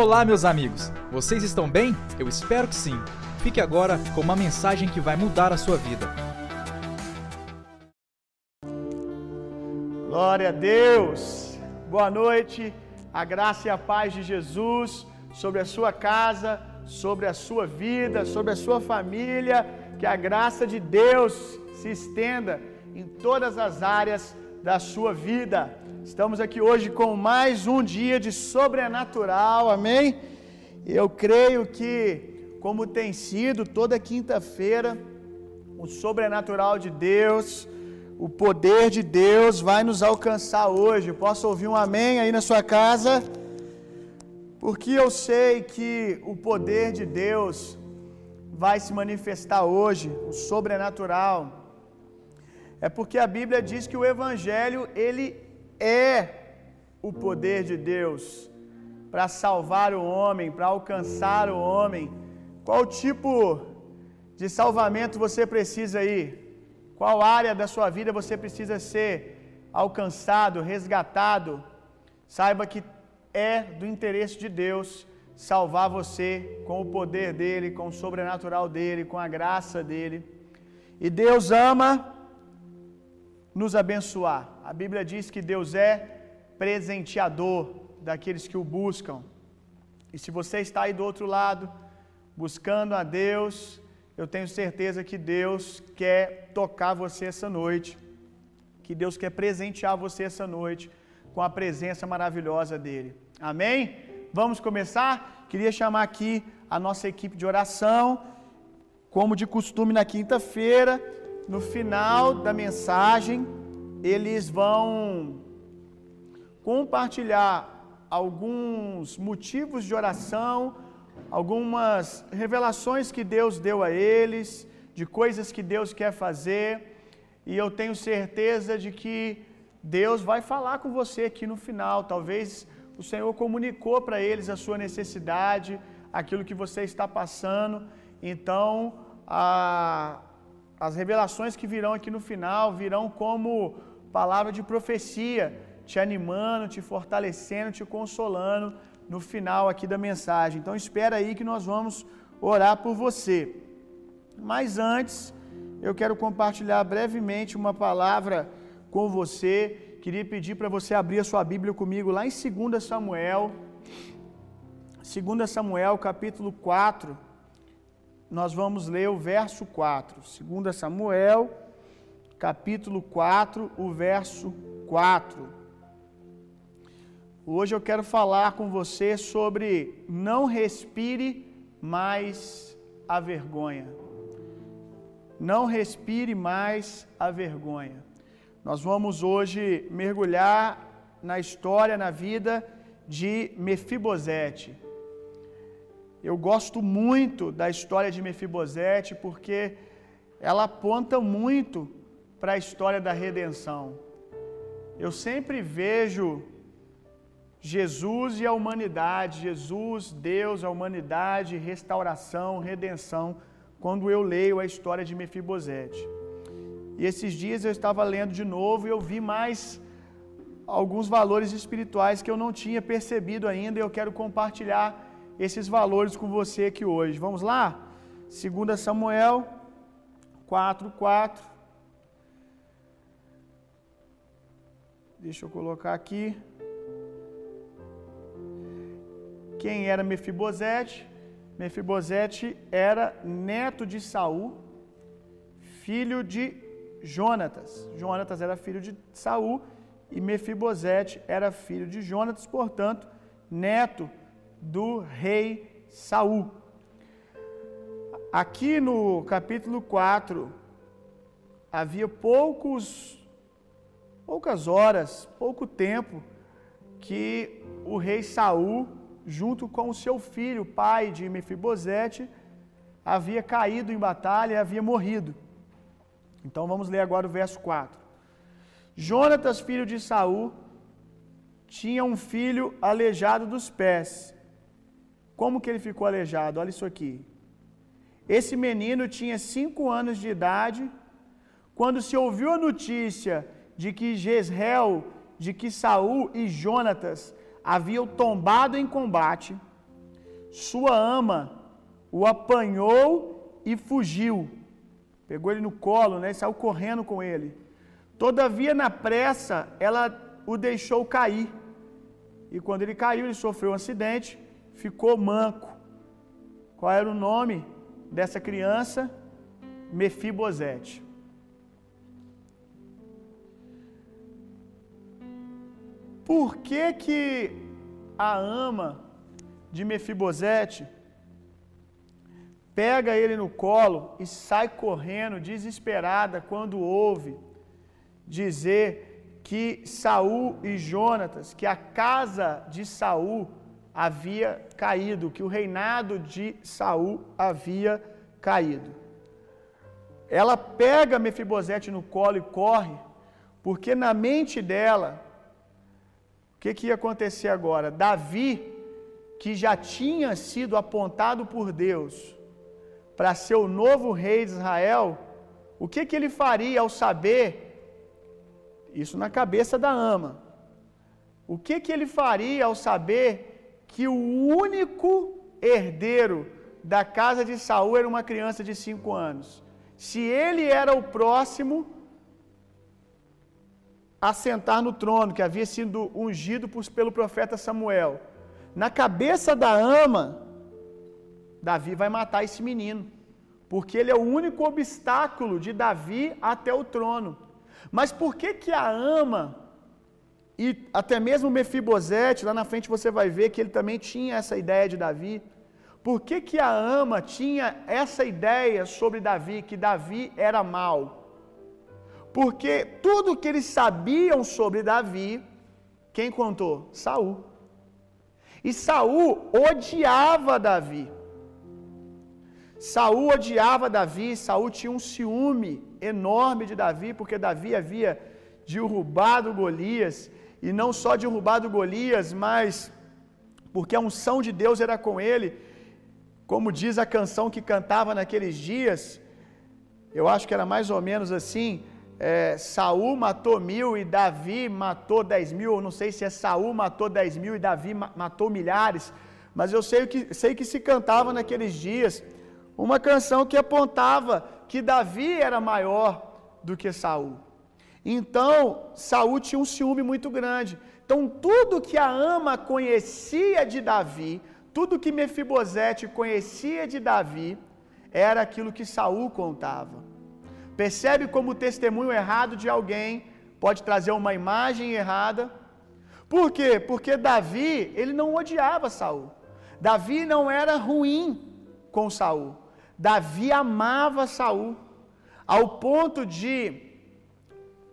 Olá, meus amigos! Vocês estão bem? Eu espero que sim. Fique agora com uma mensagem que vai mudar a sua vida. Glória a Deus! Boa noite, a graça e a paz de Jesus sobre a sua casa, sobre a sua vida, sobre a sua família. Que a graça de Deus se estenda em todas as áreas da sua vida. Estamos aqui hoje com mais um dia de sobrenatural, amém? Eu creio que, como tem sido toda quinta-feira, o sobrenatural de Deus, o poder de Deus vai nos alcançar hoje. Posso ouvir um amém aí na sua casa? Porque eu sei que o poder de Deus vai se manifestar hoje, o sobrenatural. É porque a Bíblia diz que o evangelho ele é o poder de Deus para salvar o homem, para alcançar o homem. Qual tipo de salvamento você precisa ir? Qual área da sua vida você precisa ser alcançado, resgatado? Saiba que é do interesse de Deus salvar você com o poder dele, com o sobrenatural dele, com a graça dele. E Deus ama nos abençoar. A Bíblia diz que Deus é presenteador daqueles que o buscam. E se você está aí do outro lado, buscando a Deus, eu tenho certeza que Deus quer tocar você essa noite, que Deus quer presentear você essa noite com a presença maravilhosa dele. Amém? Vamos começar? Queria chamar aqui a nossa equipe de oração, como de costume na quinta-feira, no final da mensagem, eles vão compartilhar alguns motivos de oração, algumas revelações que Deus deu a eles, de coisas que Deus quer fazer, e eu tenho certeza de que Deus vai falar com você aqui no final. Talvez o Senhor comunicou para eles a sua necessidade, aquilo que você está passando. Então, a, as revelações que virão aqui no final virão como palavra de profecia, te animando, te fortalecendo, te consolando no final aqui da mensagem. Então espera aí que nós vamos orar por você. Mas antes, eu quero compartilhar brevemente uma palavra com você. Queria pedir para você abrir a sua Bíblia comigo lá em 2 Samuel. 2 Samuel, capítulo 4. Nós vamos ler o verso 4. 2 Samuel, capítulo 4, o verso 4. Hoje eu quero falar com você sobre não respire mais a vergonha. Não respire mais a vergonha. Nós vamos hoje mergulhar na história, na vida de Mefibosete. Eu gosto muito da história de Mefibosete porque ela aponta muito para a história da redenção. Eu sempre vejo Jesus e a humanidade, Jesus, Deus, a humanidade, restauração, redenção, quando eu leio a história de Mefibosete. E esses dias eu estava lendo de novo e eu vi mais alguns valores espirituais que eu não tinha percebido ainda e eu quero compartilhar esses valores com você aqui hoje. Vamos lá? 2 Samuel 4, 4. Deixa eu colocar aqui. Quem era Mefibosete? Mefibosete era neto de Saul, filho de Jonatas. Jonatas era filho de Saul e Mefibosete era filho de Jonatas, portanto, neto do rei Saul. Aqui no capítulo 4 havia poucos poucas horas, pouco tempo que o rei Saul, junto com o seu filho, pai de Mefibosete, havia caído em batalha e havia morrido. Então vamos ler agora o verso 4. Jonatas, filho de Saul, tinha um filho aleijado dos pés. Como que ele ficou aleijado? Olha isso aqui. Esse menino tinha cinco anos de idade quando se ouviu a notícia de que Jezreel, de que Saul e Jonatas haviam tombado em combate. sua ama o apanhou e fugiu. Pegou ele no colo, né? E saiu correndo com ele. Todavia, na pressa, ela o deixou cair. E quando ele caiu, ele sofreu um acidente, ficou manco. Qual era o nome dessa criança? Mefibosete. Por que que a ama de Mefibosete pega ele no colo e sai correndo desesperada quando ouve dizer que Saul e Jonatas, que a casa de Saul havia caído, que o reinado de Saul havia caído. Ela pega Mefibosete no colo e corre, porque na mente dela, o que, que ia acontecer agora? Davi, que já tinha sido apontado por Deus para ser o novo rei de Israel, o que, que ele faria ao saber, isso na cabeça da ama, o que, que ele faria ao saber que o único herdeiro da casa de Saul era uma criança de cinco anos? Se ele era o próximo a sentar no trono, que havia sido ungido pelo profeta Samuel, na cabeça da ama, Davi vai matar esse menino, porque ele é o único obstáculo de Davi até o trono. Mas por que que a ama e até mesmo Mefibosete, lá na frente você vai ver que ele também tinha essa ideia de Davi. Por que que a ama tinha essa ideia sobre Davi, que Davi era mau? Porque tudo que eles sabiam sobre Davi, quem contou? Saul. E Saul odiava Davi. Saul odiava Davi, Saul tinha um ciúme enorme de Davi, porque Davi havia derrubado Golias, e não só derrubado Golias, mas porque a unção de Deus era com ele, como diz a canção que cantava naqueles dias, eu acho que era mais ou menos assim: é, Saul matou mil e Davi matou dez mil. Não sei se é Saul matou dez mil e Davi matou milhares, mas eu sei que, sei que se cantava naqueles dias uma canção que apontava que Davi era maior do que Saul. Então, Saul tinha um ciúme muito grande. Então, tudo que a ama conhecia de Davi, tudo que Mefibosete conhecia de Davi, era aquilo que Saul contava. Percebe como o testemunho errado de alguém pode trazer uma imagem errada? Por quê? Porque Davi, ele não odiava Saul. Davi não era ruim com Saul. Davi amava Saul ao ponto de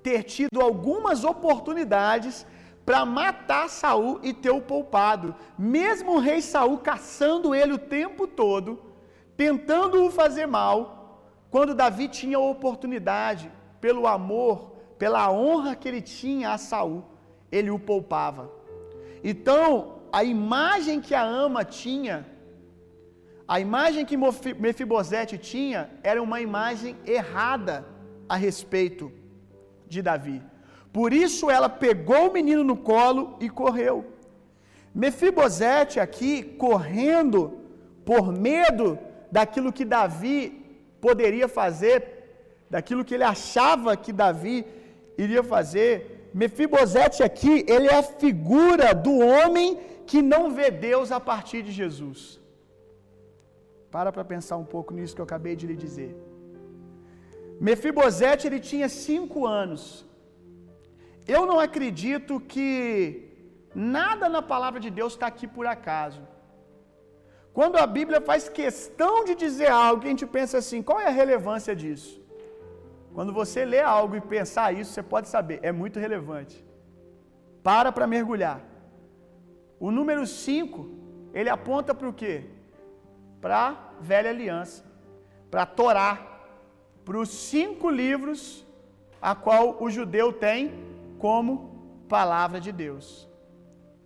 ter tido algumas oportunidades para matar Saul e ter o poupado. Mesmo o rei Saul caçando ele o tempo todo, tentando o fazer mal, quando Davi tinha a oportunidade, pelo amor, pela honra que ele tinha a Saul, ele o poupava. Então, a imagem que a ama tinha, a imagem que Mefibosete tinha, era uma imagem errada a respeito de Davi. Por isso ela pegou o menino no colo e correu. Mefibosete aqui correndo por medo daquilo que Davi poderia fazer, daquilo que ele achava que Davi iria fazer. Mefibosete aqui, ele é a figura do homem que não vê Deus a partir de Jesus. Para para pensar um pouco nisso que eu acabei de lhe dizer. Mefibosete ele tinha cinco anos. Eu não acredito que nada na palavra de Deus está aqui por acaso. Quando a Bíblia faz questão de dizer algo, a gente pensa assim: qual é a relevância disso? Quando você lê algo e pensar isso, você pode saber, é muito relevante. Para para mergulhar. O número 5, ele aponta para o quê? Para a velha aliança, para a Torá, para os cinco livros a qual o judeu tem como palavra de Deus.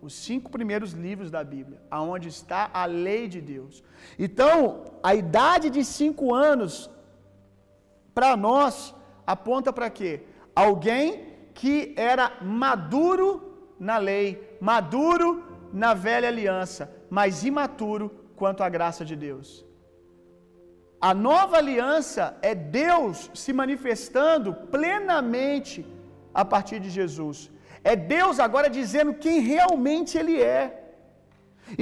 Os cinco primeiros livros da Bíblia, aonde está a lei de Deus. Então, a idade de cinco anos, para nós, aponta para quê? Alguém que era maduro na lei, maduro na velha aliança, mas imaturo quanto a graça de Deus. A nova aliança é Deus se manifestando plenamente a partir de Jesus. É Deus agora dizendo quem realmente Ele é.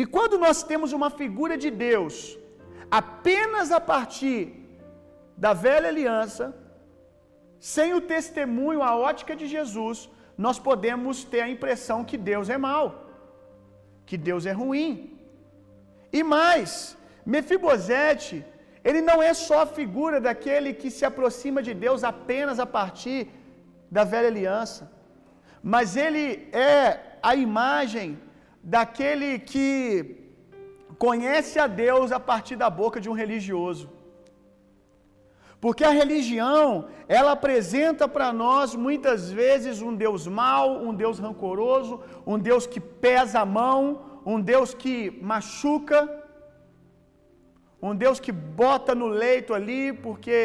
E quando nós temos uma figura de Deus apenas a partir da velha aliança, sem o testemunho, a ótica de Jesus, nós podemos ter a impressão que Deus é mau, que Deus é ruim. E mais, Mefibosete, ele não é só a figura daquele que se aproxima de Deus apenas a partir da velha aliança, mas ele é a imagem daquele que conhece a Deus a partir da boca de um religioso. Porque a religião, ela apresenta para nós muitas vezes um Deus mau, um Deus rancoroso, um Deus que pesa a mão, um Deus que machuca, um Deus que bota no leito ali porque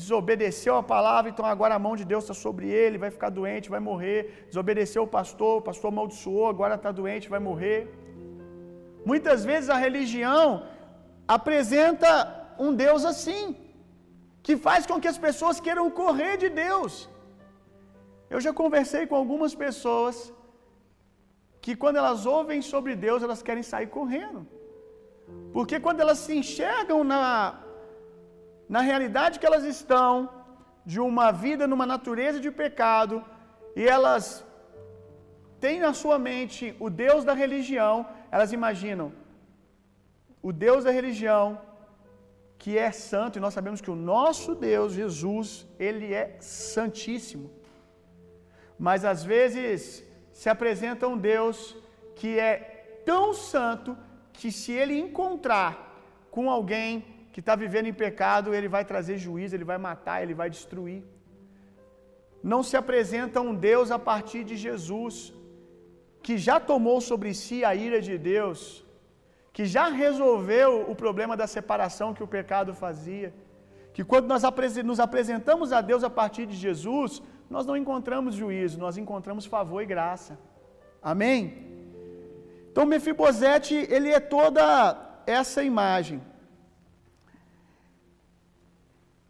desobedeceu a palavra, então agora a mão de Deus está sobre ele, vai ficar doente, vai morrer. Desobedeceu o pastor, o pastor amaldiçoou, agora está doente, vai morrer. Muitas vezes a religião apresenta um Deus assim, que faz com que as pessoas queiram correr de Deus. Eu já conversei com algumas pessoas que quando elas ouvem sobre Deus, elas querem sair correndo. Porque quando elas se enxergam na, na realidade que elas estão, de uma vida numa natureza de pecado, e elas têm na sua mente o Deus da religião, elas imaginam o Deus da religião, que é santo, e nós sabemos que o nosso Deus, Jesus, ele é santíssimo. Mas às vezes se apresenta um Deus que é tão santo que se ele encontrar com alguém que está vivendo em pecado, ele vai trazer juízo, ele vai matar, ele vai destruir. Não se apresenta um Deus a partir de Jesus, que já tomou sobre si a ira de Deus, que já resolveu o problema da separação que o pecado fazia. Que quando nós nos apresentamos a Deus a partir de Jesus, nós não encontramos juízo, nós encontramos favor e graça. Amém? Então Mefibosete, ele é toda essa imagem.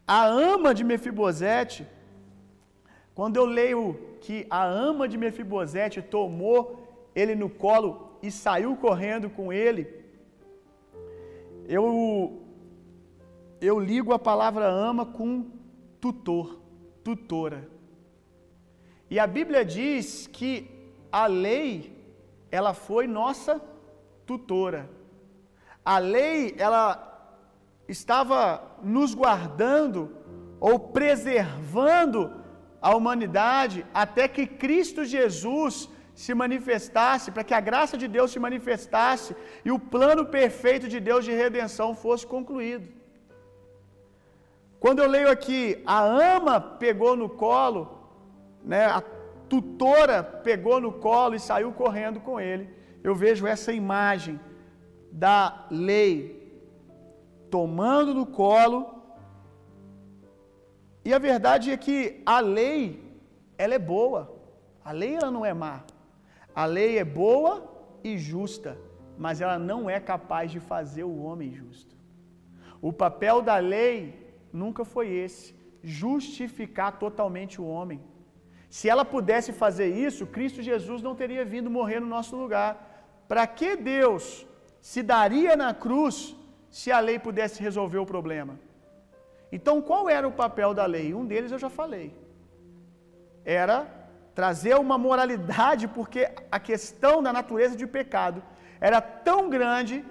A ama de Mefibosete, quando eu leio que a ama de Mefibosete tomou ele no colo e saiu correndo com ele, eu eu ligo a palavra ama com tutor, tutora. E a Bíblia diz que a lei ela foi nossa tutora. A lei ela estava nos guardando ou preservando a humanidade até que Cristo Jesus se manifestasse, para que a graça de Deus se manifestasse e o plano perfeito de Deus de redenção fosse concluído. Quando eu leio aqui, a ama pegou no colo, né, a tutora pegou no colo e saiu correndo com ele. Eu vejo essa imagem da lei tomando no colo. E a verdade é que a lei, ela é boa. A lei ela não é má. A lei é boa e justa, mas ela não é capaz de fazer o homem justo. O papel da lei nunca foi esse, justificar totalmente o homem. Se ela pudesse fazer isso, Cristo Jesus não teria vindo morrer no nosso lugar. Para que Deus se daria na cruz se a lei pudesse resolver o problema? Então, qual era o papel da lei? Um deles eu já falei. Era trazer uma moralidade, porque a questão da natureza de pecado era tão grande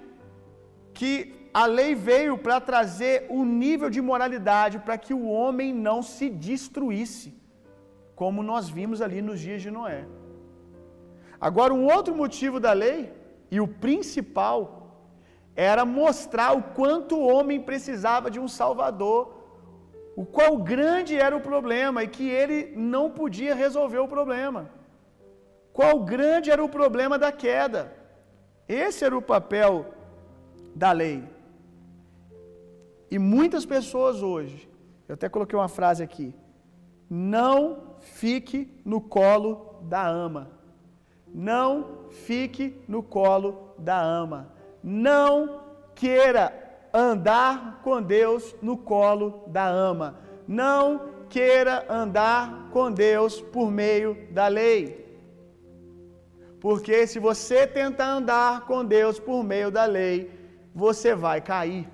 que a lei veio para trazer um nível de moralidade para que o homem não se destruísse, como nós vimos ali nos dias de Noé. Agora, um outro motivo da lei, e o principal, era mostrar o quanto o homem precisava de um Salvador, o qual grande era o problema e que ele não podia resolver o problema. Qual grande era o problema da queda? Esse era o papel da lei. E muitas pessoas hoje, eu até coloquei uma frase aqui: não fique no colo da ama. Não fique no colo da ama. Não queira andar com Deus no colo da ama. Não queira andar com Deus por meio da lei. Porque se você tentar andar com Deus por meio da lei, você vai cair.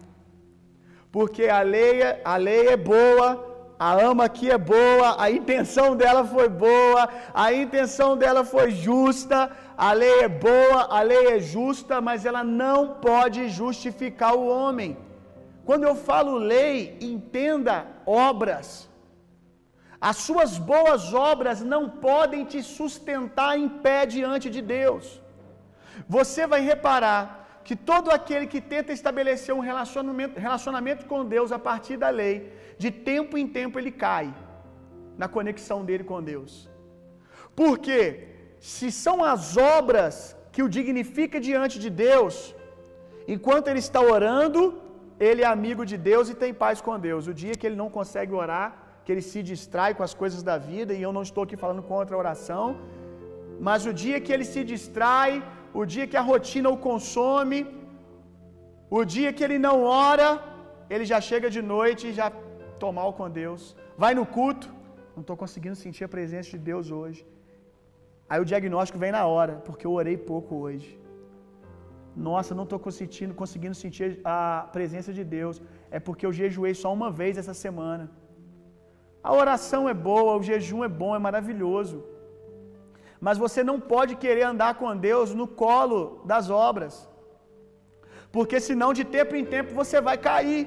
Porque a lei, é, a lei é boa, a ama aqui é boa, a intenção dela foi boa, a intenção dela foi justa, a lei é boa, a lei é justa, mas ela não pode justificar o homem. Quando eu falo lei, entenda obras. As suas boas obras não podem te sustentar em pé diante de Deus. Você vai reparar que todo aquele que tenta estabelecer um relacionamento, relacionamento com Deus a partir da lei, de tempo em tempo ele cai na conexão dele com Deus. Porque se são as obras que o dignifica diante de Deus, enquanto ele está orando, ele é amigo de Deus e tem paz com Deus. O dia que ele não consegue orar, que ele se distrai com as coisas da vida, e eu não estou aqui falando contra a oração, mas o dia que ele se distrai, o dia que a rotina o consome, o dia que ele não ora, ele já chega de noite e já tomar com Deus. Vai no culto, não estou conseguindo sentir a presença de Deus hoje. Aí o diagnóstico vem na hora, porque eu orei pouco hoje. Nossa, não estou conseguindo, conseguindo sentir a presença de Deus. É porque eu jejuei só uma vez essa semana. A oração é boa, o jejum é bom, é maravilhoso. Mas você não pode querer andar com Deus no colo das obras. Porque senão de tempo em tempo você vai cair.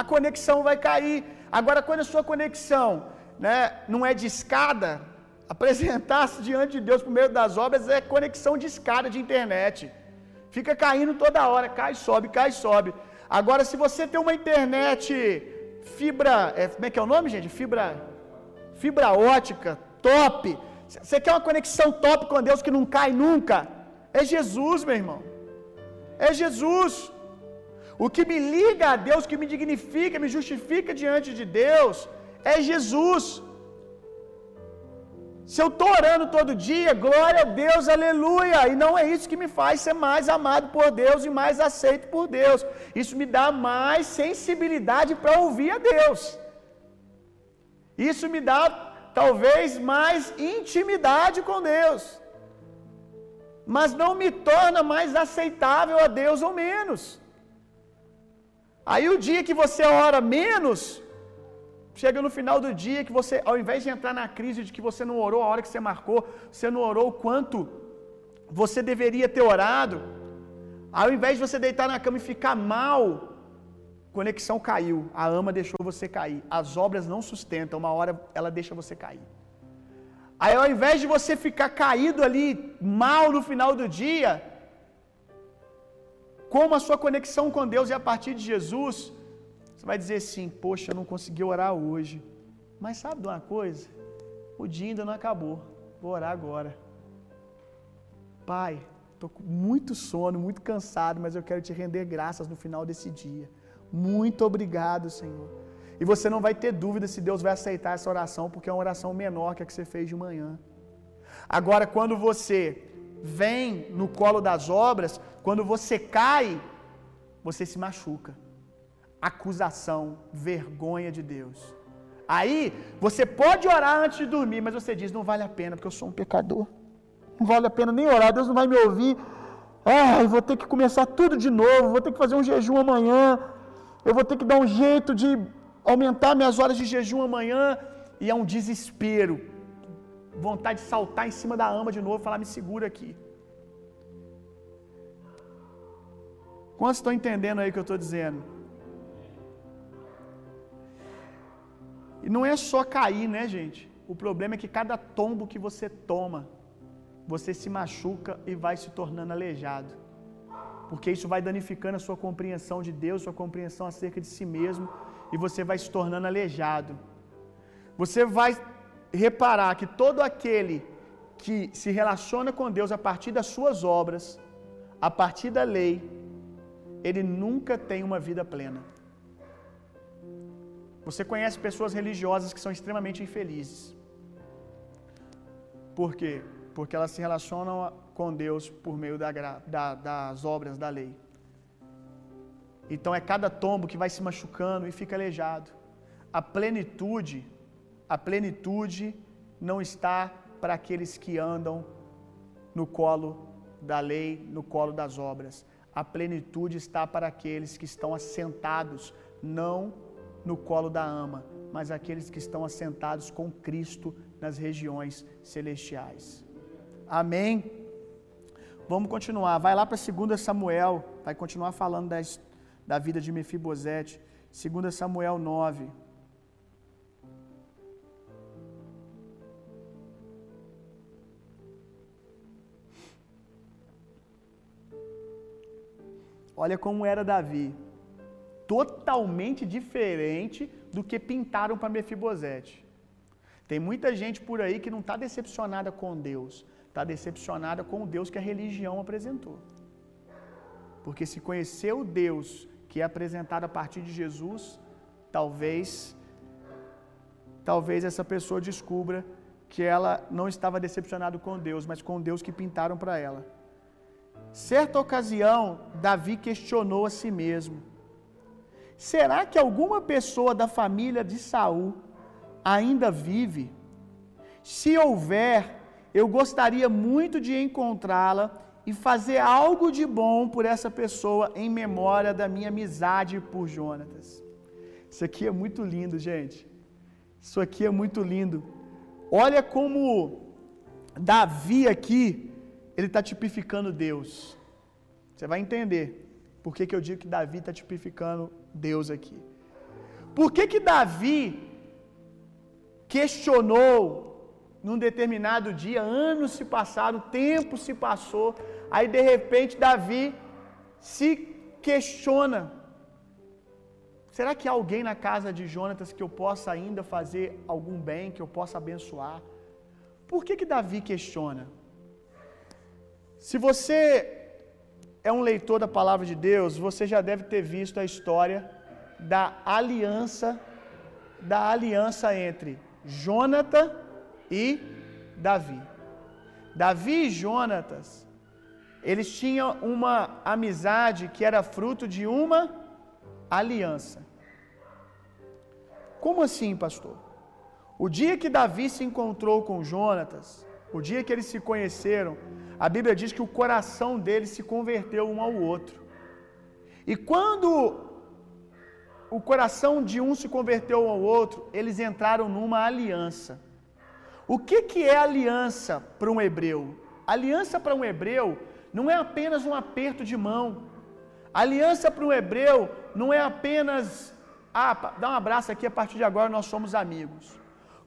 A conexão vai cair. Agora quando a sua conexão, né, não é de escada, apresentar-se diante de Deus por meio das obras é conexão de escada de internet. Fica caindo toda hora, cai, sobe, cai, sobe. Agora se você tem uma internet fibra, é, como é que é o nome, gente? Fibra fibra ótica, top. Você quer uma conexão top com Deus que não cai nunca? É Jesus, meu irmão. É Jesus. O que me liga a Deus, que me dignifica, me justifica diante de Deus, é Jesus. Se eu estou orando todo dia, glória a Deus, aleluia. E não é isso que me faz ser mais amado por Deus e mais aceito por Deus. Isso me dá mais sensibilidade para ouvir a Deus. Isso me dá talvez mais intimidade com Deus. Mas não me torna mais aceitável a Deus ou menos. Aí o dia que você ora menos, chega no final do dia que você, ao invés de entrar na crise de que você não orou a hora que você marcou, você não orou o quanto você deveria ter orado, ao invés de você deitar na cama e ficar mal, conexão caiu, a ama deixou você cair, as obras não sustentam, uma hora ela deixa você cair. Aí ao invés de você ficar caído ali, mal no final do dia, como a sua conexão com Deus é a partir de Jesus, você vai dizer assim: Poxa, eu não consegui orar hoje. Mas sabe de uma coisa? O dia ainda não acabou. Vou orar agora. Pai, estou com muito sono, muito cansado, mas eu quero te render graças no final desse dia. Muito obrigado, Senhor. E você não vai ter dúvida se Deus vai aceitar essa oração, porque é uma oração menor que a que você fez de manhã. Agora, quando você vem no colo das obras, quando você cai, você se machuca. Acusação, vergonha de Deus. Aí, você pode orar antes de dormir, mas você diz: não vale a pena, porque eu sou um pecador. Não vale a pena nem orar, Deus não vai me ouvir. Eu vou ter que começar tudo de novo, vou ter que fazer um jejum amanhã. Eu vou ter que dar um jeito de aumentar minhas horas de jejum amanhã. E é um desespero. Vontade de saltar em cima da ama de novo falar: me segura aqui. Quantos estão entendendo aí o que eu estou dizendo? E não é só cair, né, gente? O problema é que cada tombo que você toma, você se machuca e vai se tornando aleijado. Porque isso vai danificando a sua compreensão de Deus, sua compreensão acerca de si mesmo, e você vai se tornando aleijado. Você vai reparar que todo aquele que se relaciona com Deus a partir das suas obras, a partir da lei, ele nunca tem uma vida plena. Você conhece pessoas religiosas que são extremamente infelizes. Por quê? Porque elas se relacionam com Deus por meio da, da, das obras da lei. Então é cada tombo que vai se machucando e fica aleijado. A plenitude, a plenitude não está para aqueles que andam no colo da lei, no colo das obras. A plenitude está para aqueles que estão assentados não no colo da ama, mas aqueles que estão assentados com Cristo nas regiões celestiais. Amém. Vamos continuar. Vai lá para 2 Samuel, vai continuar falando da, da vida de Mefibosete. 2 Samuel 9. Olha como era Davi. Totalmente diferente do que pintaram para Mefibosete. Tem muita gente por aí que não está decepcionada com Deus, está decepcionada com o Deus que a religião apresentou. Porque se conhecer o Deus que é apresentado a partir de Jesus, talvez talvez essa pessoa descubra que ela não estava decepcionada com Deus, mas com Deus que pintaram para ela. Certa ocasião, Davi questionou a si mesmo: Será que alguma pessoa da família de Saul ainda vive? Se houver, eu gostaria muito de encontrá-la e fazer algo de bom por essa pessoa em memória da minha amizade por Jonatas. Isso aqui é muito lindo, gente. Isso aqui é muito lindo. Olha como Davi aqui, ele está tipificando Deus. Você vai entender por que, que eu digo que Davi está tipificando Deus aqui. Por que, que Davi questionou num determinado dia, anos se passaram, tempo se passou, aí de repente Davi se questiona: será que há alguém na casa de Jonatas que eu possa ainda fazer algum bem, que eu possa abençoar? Por que, que Davi questiona? Se você é um leitor da palavra de Deus, você já deve ter visto a história da aliança da aliança entre Jonathan e Davi. Davi e Jonatas, eles tinham uma amizade que era fruto de uma aliança. Como assim, pastor? O dia que Davi se encontrou com Jonatas, o dia que eles se conheceram, a Bíblia diz que o coração deles se converteu um ao outro. E quando o coração de um se converteu ao outro, eles entraram numa aliança. O que, que é aliança para um hebreu? Aliança para um hebreu não é apenas um aperto de mão. Aliança para um hebreu não é apenas, ah, dá um abraço aqui, a partir de agora nós somos amigos.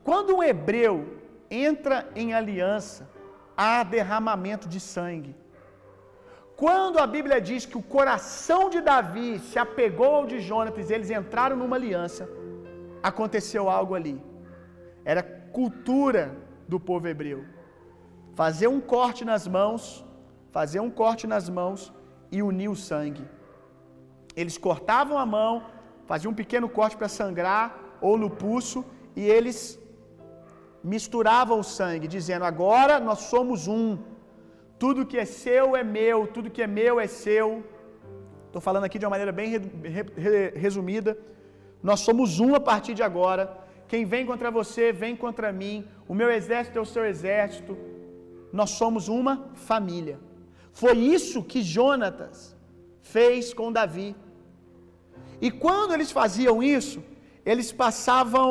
Quando um hebreu entra em aliança, há derramamento de sangue. Quando a Bíblia diz que o coração de Davi se apegou ao de Jonatas e eles entraram numa aliança, aconteceu algo ali. Era cultura do povo hebreu. Fazer um corte nas mãos, fazer um corte nas mãos e unir o sangue. Eles cortavam a mão, faziam um pequeno corte para sangrar ou no pulso e eles misturavam o sangue, dizendo: Agora nós somos um. Tudo que é seu é meu, tudo que é meu é seu. Estou falando aqui de uma maneira bem resumida. Nós somos um a partir de agora. Quem vem contra você, vem contra mim. O meu exército é o seu exército. Nós somos uma família. Foi isso que Jonatas fez com Davi. E quando eles faziam isso, eles passavam,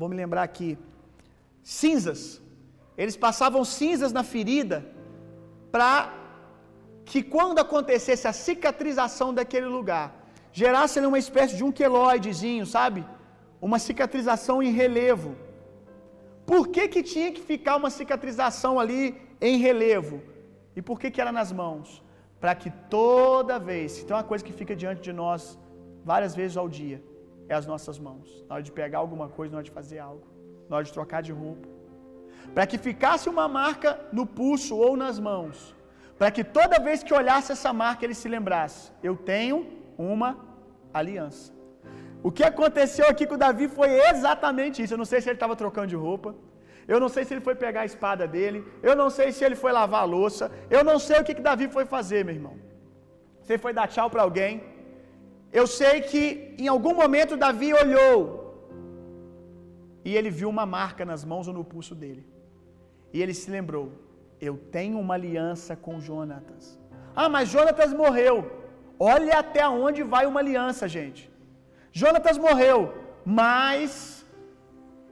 vou me lembrar aqui, cinzas. Eles passavam cinzas na ferida para que quando acontecesse a cicatrização daquele lugar, gerasse ali uma espécie de um queloidezinho, sabe? Uma cicatrização em relevo. Por que, que tinha que ficar uma cicatrização ali em relevo? E por que, que era nas mãos? Para que toda vez, tem uma coisa que fica diante de nós várias vezes ao dia, é as nossas mãos. Na hora de pegar alguma coisa, na hora de fazer algo, na hora de trocar de roupa. Para que ficasse uma marca no pulso ou nas mãos. Para que toda vez que olhasse essa marca ele se lembrasse: eu tenho uma aliança. O que aconteceu aqui com Davi foi exatamente isso. Eu não sei se ele estava trocando de roupa. Eu não sei se ele foi pegar a espada dele. Eu não sei se ele foi lavar a louça. Eu não sei o que, que Davi foi fazer, meu irmão. Você foi dar tchau para alguém. Eu sei que em algum momento Davi olhou e ele viu uma marca nas mãos ou no pulso dele. E ele se lembrou: Eu tenho uma aliança com Jonatas. Ah, mas Jonatas morreu. Olha até onde vai uma aliança, gente. Jonatas morreu, mas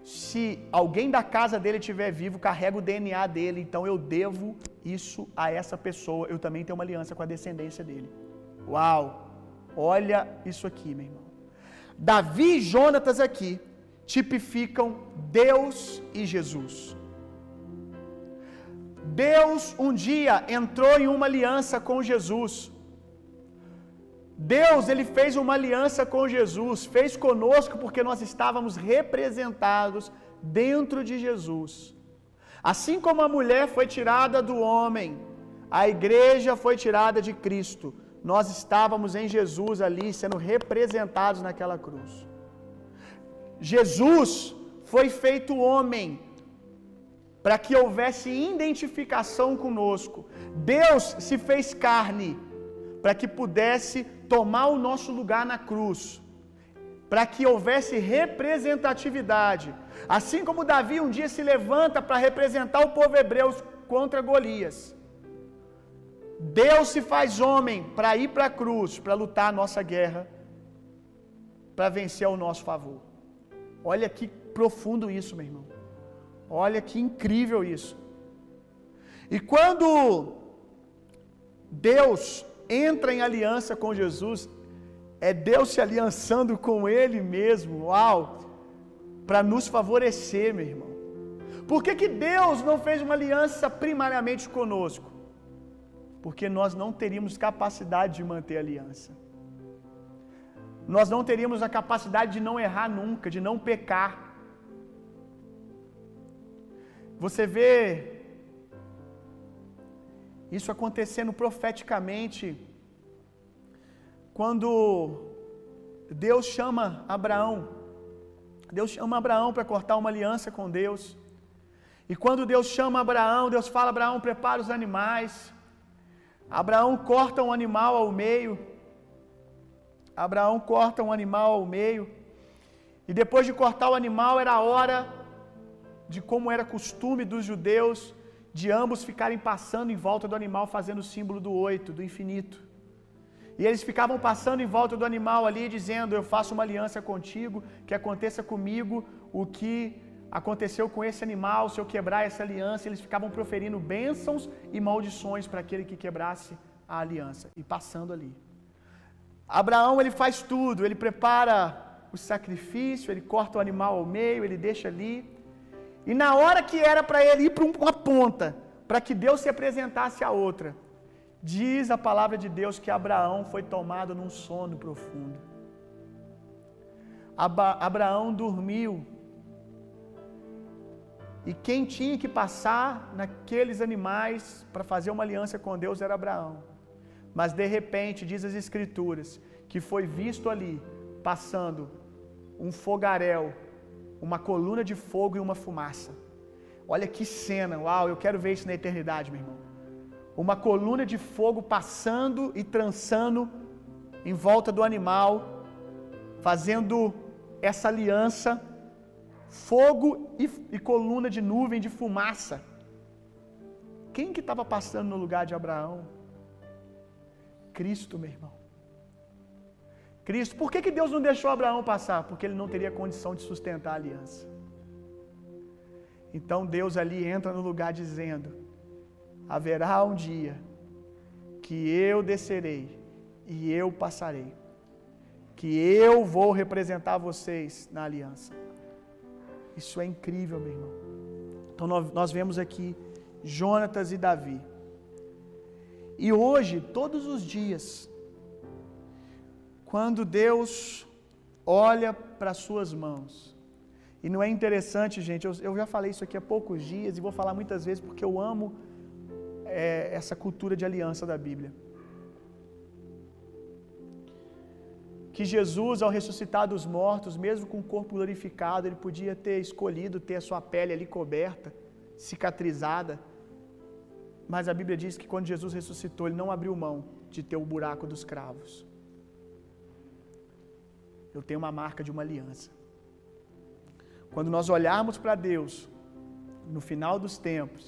se alguém da casa dele estiver vivo, carrega o DNA dele, então eu devo isso a essa pessoa. Eu também tenho uma aliança com a descendência dele. Uau! Olha isso aqui, meu irmão. Davi e Jonatas aqui tipificam Deus e Jesus. Deus um dia entrou em uma aliança com Jesus. Deus, ele fez uma aliança com Jesus, fez conosco porque nós estávamos representados dentro de Jesus. Assim como a mulher foi tirada do homem, a igreja foi tirada de Cristo. Nós estávamos em Jesus ali sendo representados naquela cruz. Jesus foi feito homem para que houvesse identificação conosco. Deus se fez carne para que pudesse tomar o nosso lugar na cruz, para que houvesse representatividade. Assim como Davi um dia se levanta para representar o povo hebreu contra Golias. Deus se faz homem para ir para a cruz, para lutar a nossa guerra, para vencer ao nosso favor. Olha que profundo isso, meu irmão. Olha que incrível isso. E quando Deus entra em aliança com Jesus, é Deus se aliançando com Ele mesmo, uau, para nos favorecer, meu irmão. Por que, que Deus não fez uma aliança primariamente conosco? Porque nós não teríamos capacidade de manter aliança. Nós não teríamos a capacidade de não errar nunca, de não pecar. Você vê isso acontecendo profeticamente quando Deus chama Abraão. Deus chama Abraão para cortar uma aliança com Deus. E quando Deus chama Abraão, Deus fala: Abraão, prepara os animais. Abraão corta um animal ao meio. Abraão corta um animal ao meio. E depois de cortar o animal, era a hora de como era costume dos judeus de ambos ficarem passando em volta do animal, fazendo o símbolo do oito, do infinito. E eles ficavam passando em volta do animal ali, dizendo: Eu faço uma aliança contigo, que aconteça comigo o que aconteceu com esse animal, se eu quebrar essa aliança. Eles ficavam proferindo bênçãos e maldições para aquele que quebrasse a aliança, e passando ali. Abraão ele faz tudo, ele prepara o sacrifício, ele corta o animal ao meio, ele deixa ali. E na hora que era para ele ir para uma ponta, para que Deus se apresentasse a outra, diz a palavra de Deus que Abraão foi tomado num sono profundo. Abraão dormiu. E quem tinha que passar naqueles animais para fazer uma aliança com Deus era Abraão. Mas de repente, diz as Escrituras, que foi visto ali, passando um fogaréu, uma coluna de fogo e uma fumaça. Olha que cena, uau, eu quero ver isso na eternidade, meu irmão. Uma coluna de fogo passando e trançando em volta do animal, fazendo essa aliança, fogo e, e coluna de nuvem de fumaça. Quem que estava passando no lugar de Abraão? Cristo, meu irmão. Cristo. Por que, que Deus não deixou Abraão passar? Porque ele não teria condição de sustentar a aliança. Então Deus ali entra no lugar dizendo: haverá um dia que eu descerei e eu passarei, que eu vou representar vocês na aliança. Isso é incrível, meu irmão. Então nós vemos aqui Jonatas e Davi. E hoje, todos os dias, quando Deus olha para as suas mãos, e não é interessante, gente, eu, eu, já falei isso aqui há poucos dias e vou falar muitas vezes porque eu amo é, essa cultura de aliança da Bíblia. Que Jesus, ao ressuscitar dos mortos, mesmo com o corpo glorificado, ele podia ter escolhido ter a sua pele ali coberta, cicatrizada. Mas a Bíblia diz que quando Jesus ressuscitou, ele não abriu mão de ter o buraco dos cravos. Eu tenho uma marca de uma aliança. Quando nós olharmos para Deus, no final dos tempos,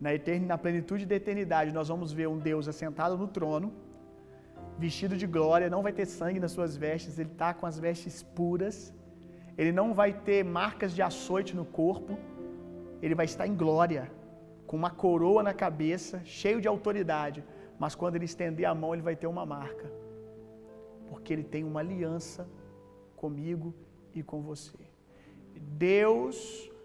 na, etern... na plenitude da eternidade, nós vamos ver um Deus assentado no trono, vestido de glória, não vai ter sangue nas suas vestes, ele está com as vestes puras, ele não vai ter marcas de açoite no corpo, ele vai estar em glória, com uma coroa na cabeça, cheio de autoridade, mas quando ele estender a mão, ele vai ter uma marca, porque ele tem uma aliança comigo e com você. Deus,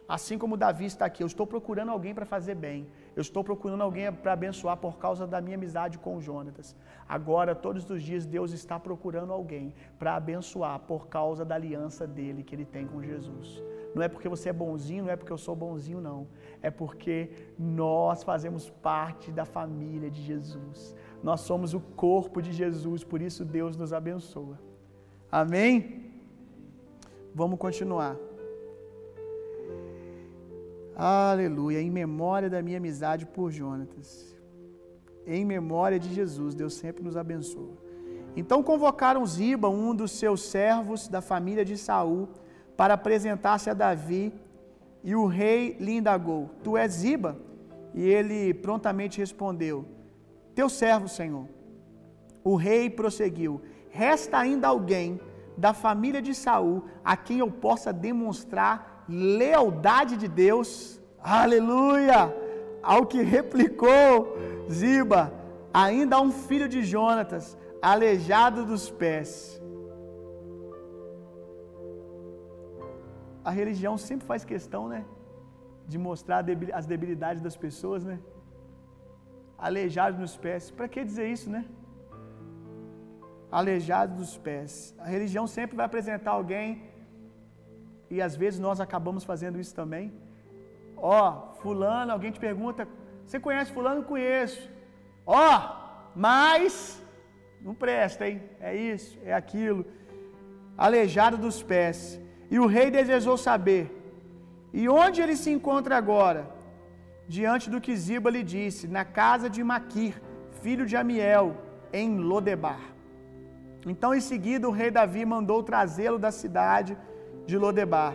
assim como Davi está aqui, eu estou procurando alguém para fazer bem. Eu estou procurando alguém para abençoar por causa da minha amizade com Jonatas. Agora, todos os dias, Deus está procurando alguém para abençoar por causa da aliança dele que ele tem com Jesus. Não é porque você é bonzinho, não é porque eu sou bonzinho, não. É porque nós fazemos parte da família de Jesus. Nós somos o corpo de Jesus, por isso Deus nos abençoa. Amém? Vamos continuar. Aleluia. Em memória da minha amizade por Jonatas. Em memória de Jesus, Deus sempre nos abençoa. Então convocaram Ziba, um dos seus servos da família de Saul, para apresentar-se a Davi, e o rei lhe indagou: Tu és Ziba? E ele prontamente respondeu: Teu servo, Senhor. O rei prosseguiu: Resta ainda alguém da família de Saul a quem eu possa demonstrar lealdade de Deus. Aleluia! Ao que replicou Ziba, ainda há um filho de Jonatas, aleijado dos pés. A religião sempre faz questão, né? De mostrar as debilidades das pessoas, né? Aleijado nos pés. Para que dizer isso, né? Aleijado dos pés. A religião sempre vai apresentar alguém, e às vezes nós acabamos fazendo isso também. Ó, oh, Fulano, alguém te pergunta: Você conhece Fulano? Conheço. Ó, oh, mas não presta, hein? É isso, é aquilo. Aleijado dos pés. E o rei desejou saber: E onde ele se encontra agora? Diante do que Ziba lhe disse: Na casa de Maquir, filho de Amiel, em Lodebar. Então, em seguida, o rei Davi mandou trazê-lo da cidade de Lodebar.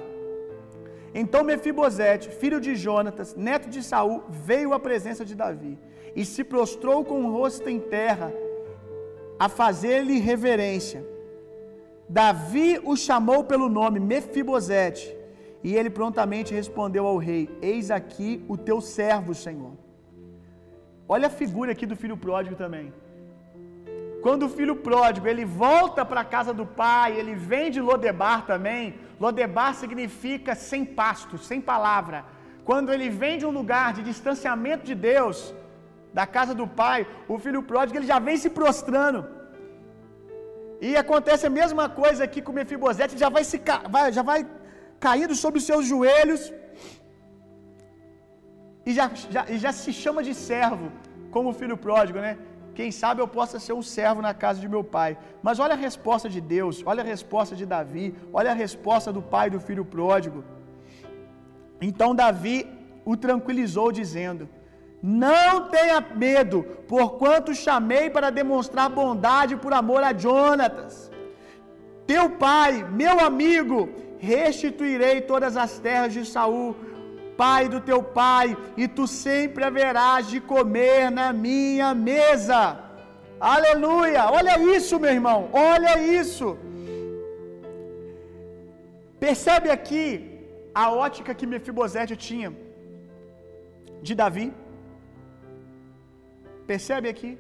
Então Mefibosete, filho de Jonatas, neto de Saul, veio à presença de Davi e se prostrou com o rosto em terra a fazer-lhe reverência. Davi o chamou pelo nome Mefibosete, e ele prontamente respondeu ao rei: Eis aqui o teu servo, Senhor. Olha a figura aqui do filho pródigo também. Quando o filho pródigo ele volta para a casa do pai, ele vem de Lodebar também. Lodebar significa sem pasto, sem palavra. Quando ele vem de um lugar de distanciamento de Deus, da casa do pai, o filho pródigo ele já vem se prostrando. E acontece a mesma coisa aqui com o Mefibosete, já vai, se, vai, já vai caindo sobre os seus joelhos e já, já, e já se chama de servo, como o filho pródigo, né? Quem sabe eu possa ser um servo na casa de meu pai. Mas olha a resposta de Deus, olha a resposta de Davi, olha a resposta do pai do filho pródigo. Então Davi o tranquilizou, dizendo: Não tenha medo, porquanto chamei para demonstrar bondade por amor a Jonatas. Teu pai, meu amigo, restituirei todas as terras de Saul pai do teu pai, e tu sempre haverás de comer na minha mesa. Aleluia! Olha isso, meu irmão, olha isso. Percebe aqui a ótica que Mefibosete tinha de Davi? Percebe aqui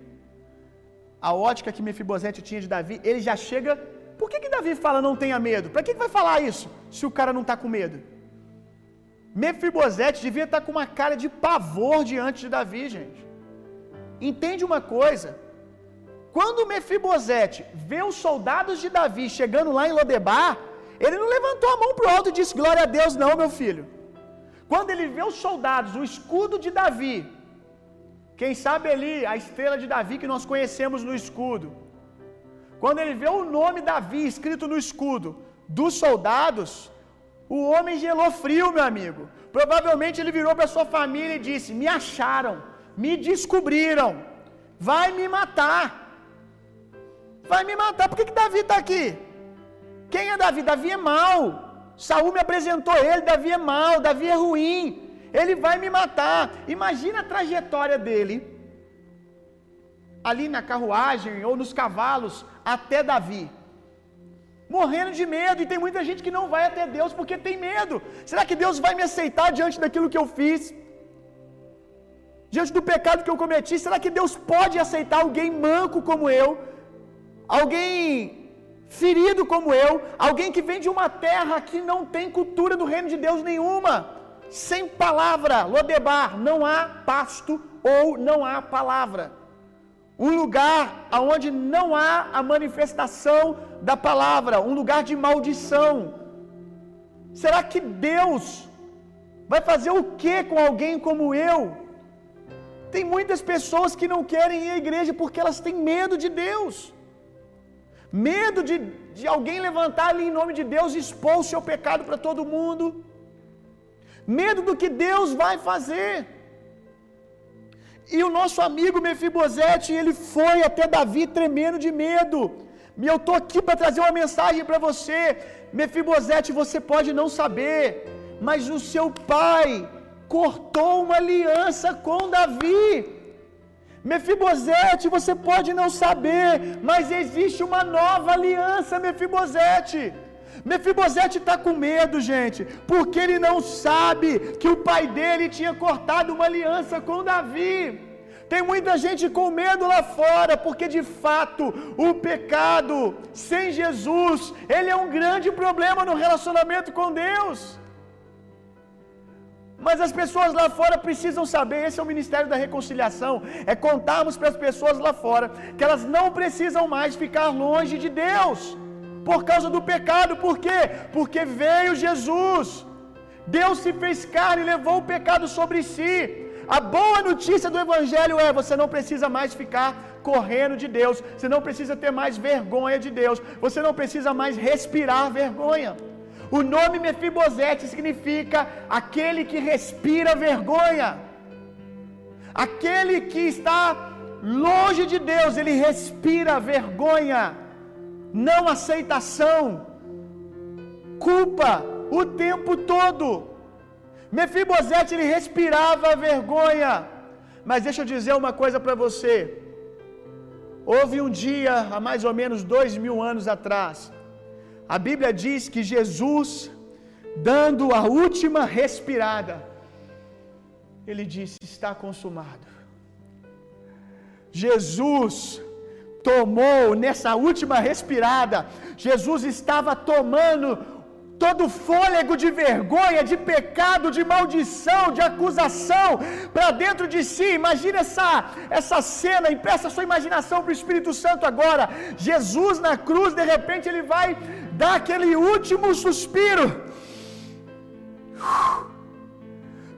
a ótica que Mefibosete tinha de Davi? Ele já chega. Por que, que Davi fala não tenha medo? Para que, que vai falar isso se o cara não está com medo? Mefibosete devia estar com uma cara de pavor diante de Davi, gente. Entende uma coisa? Quando Mefibosete vê os soldados de Davi chegando lá em Lodebar, ele não levantou a mão para o alto e disse glória a Deus, não, meu filho. Quando ele vê os soldados, o escudo de Davi, quem sabe ali a estrela de Davi que nós conhecemos no escudo, quando ele vê o nome Davi escrito no escudo dos soldados, o homem gelou frio, meu amigo. Provavelmente ele virou para sua família e disse: Me acharam, me descobriram, vai me matar. vai me matar. Por que, que Davi está aqui? Quem é Davi? Davi é mau. Saul me apresentou ele, Davi é mau, Davi é ruim. Ele vai me matar. Imagina a trajetória dele ali na carruagem ou nos cavalos até Davi. Morrendo de medo, e tem muita gente que não vai até Deus porque tem medo. Será que Deus vai me aceitar diante daquilo que eu fiz? Diante do pecado que eu cometi, será que Deus pode aceitar alguém manco como eu? Alguém ferido como eu? Alguém que vem de uma terra que não tem cultura do reino de Deus nenhuma? Sem palavra, Lodebar, não há pasto ou não há palavra. Um lugar onde não há a manifestação da palavra, um lugar de maldição. Será que Deus vai fazer o que com alguém como eu? Tem muitas pessoas que não querem ir à igreja porque elas têm medo de Deus. Medo de, de alguém levantar ali em nome de Deus e expor o seu pecado para todo mundo. Medo do que Deus vai fazer. E o nosso amigo Mefibosete, ele foi até Davi tremendo de medo. Eu estou aqui para trazer uma mensagem para você. Mefibosete, você pode não saber, mas o seu pai cortou uma aliança com Davi. Mefibosete, você pode não saber, mas existe uma nova aliança, Mefibosete. Mefibosete está com medo, gente, porque ele não sabe que o pai dele tinha cortado uma aliança com Davi. Tem muita gente com medo lá fora, porque de fato o pecado sem Jesus, ele é um grande problema no relacionamento com Deus. Mas as pessoas lá fora precisam saber, esse é o ministério da reconciliação, é contarmos para as pessoas lá fora que elas não precisam mais ficar longe de Deus por causa do pecado. Por quê? Porque veio Jesus. Deus se fez carne e levou o pecado sobre si. A boa notícia do evangelho é: você não precisa mais ficar correndo de Deus, você não precisa ter mais vergonha de Deus, você não precisa mais respirar vergonha. O nome Mefibosete significa aquele que respira vergonha. Aquele que está longe de Deus, ele respira vergonha, não aceitação, culpa o tempo todo. Mefibosete ele respirava vergonha. Mas deixa eu dizer uma coisa para você. Houve um dia, há mais ou menos dois mil anos atrás, a Bíblia diz que Jesus, dando a última respirada, ele disse: Está consumado. Jesus tomou nessa última respirada, Jesus estava tomando todo fôlego de vergonha, de pecado, de maldição, de acusação para dentro de si. Imagina essa, essa cena, empresta sua imaginação para o Espírito Santo agora. Jesus na cruz, de repente, ele vai dar aquele último suspiro.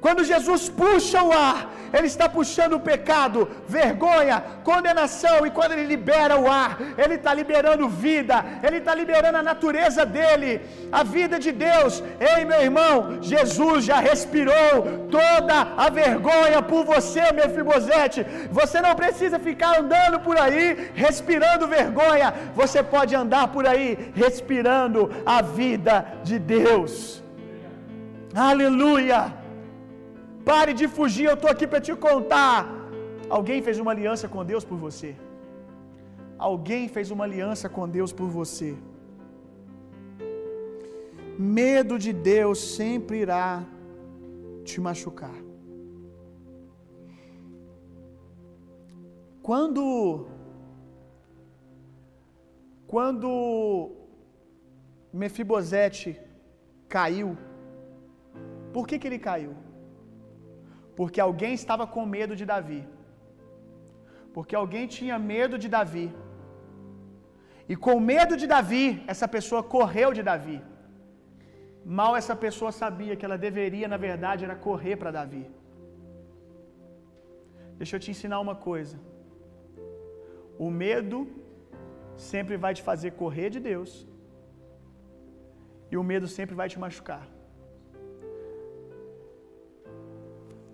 Quando Jesus puxa o ar, ele está puxando o pecado, vergonha, condenação, e quando ele libera o ar, ele está liberando vida, ele está liberando a natureza dele, a vida de Deus. Ei, meu irmão, Jesus já respirou toda a vergonha por você, meu Fibosete. Você não precisa ficar andando por aí respirando vergonha, você pode andar por aí respirando a vida de Deus. Aleluia! Pare de fugir, eu estou aqui para te contar. Alguém fez uma aliança com Deus por você. Alguém fez uma aliança com Deus por você. Medo de Deus sempre irá te machucar. Quando quando Mefibosete caiu, por que, que ele caiu? Porque alguém estava com medo de Davi. Porque alguém tinha medo de Davi. E com medo de Davi, essa pessoa correu de Davi. Mal essa pessoa sabia que ela deveria, na verdade, era correr para Davi. Deixa eu te ensinar uma coisa. O medo sempre vai te fazer correr de Deus. E o medo sempre vai te machucar.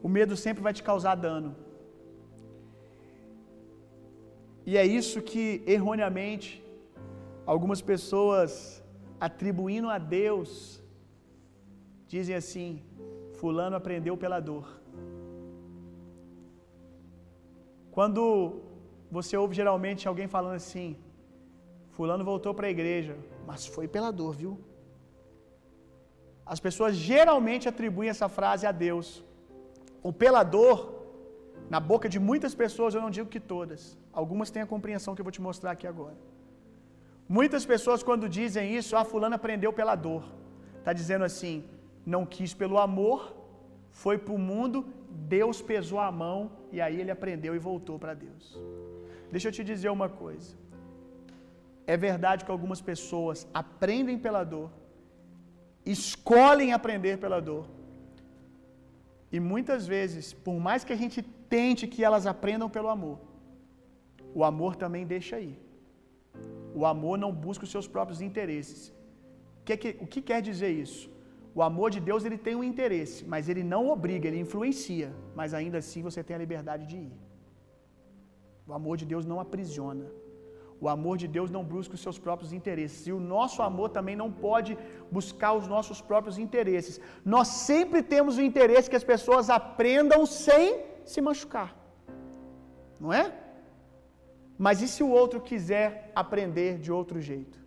O medo sempre vai te causar dano. E é isso que erroneamente Algumas pessoas atribuindo a Deus dizem assim: Fulano aprendeu pela dor. Quando você ouve geralmente alguém falando assim: Fulano voltou para a igreja, mas foi pela dor, viu? As pessoas geralmente atribuem essa frase a Deus. O pela dor, na boca de muitas pessoas, eu não digo que todas, algumas têm a compreensão que eu vou te mostrar aqui agora. Muitas pessoas, quando dizem isso, ah, Fulano aprendeu pela dor, está dizendo assim: não quis pelo amor, foi para o mundo, Deus pesou a mão e aí ele aprendeu e voltou para Deus. Deixa eu te dizer uma coisa. É verdade que algumas pessoas aprendem pela dor, escolhem aprender pela dor. E muitas vezes, por mais que a gente tente que elas aprendam pelo amor, o amor também deixa aí. O amor não busca os seus próprios interesses. O que, o que quer dizer isso? O amor de Deus ele tem um interesse, mas ele não obriga, ele influencia, mas ainda assim você tem a liberdade de ir. O amor de Deus não aprisiona. O amor de Deus não busca os seus próprios interesses. E o nosso amor também não pode buscar os nossos próprios interesses. Nós sempre temos o interesse que as pessoas aprendam sem se machucar. Não é? Mas e se o outro quiser aprender de outro jeito?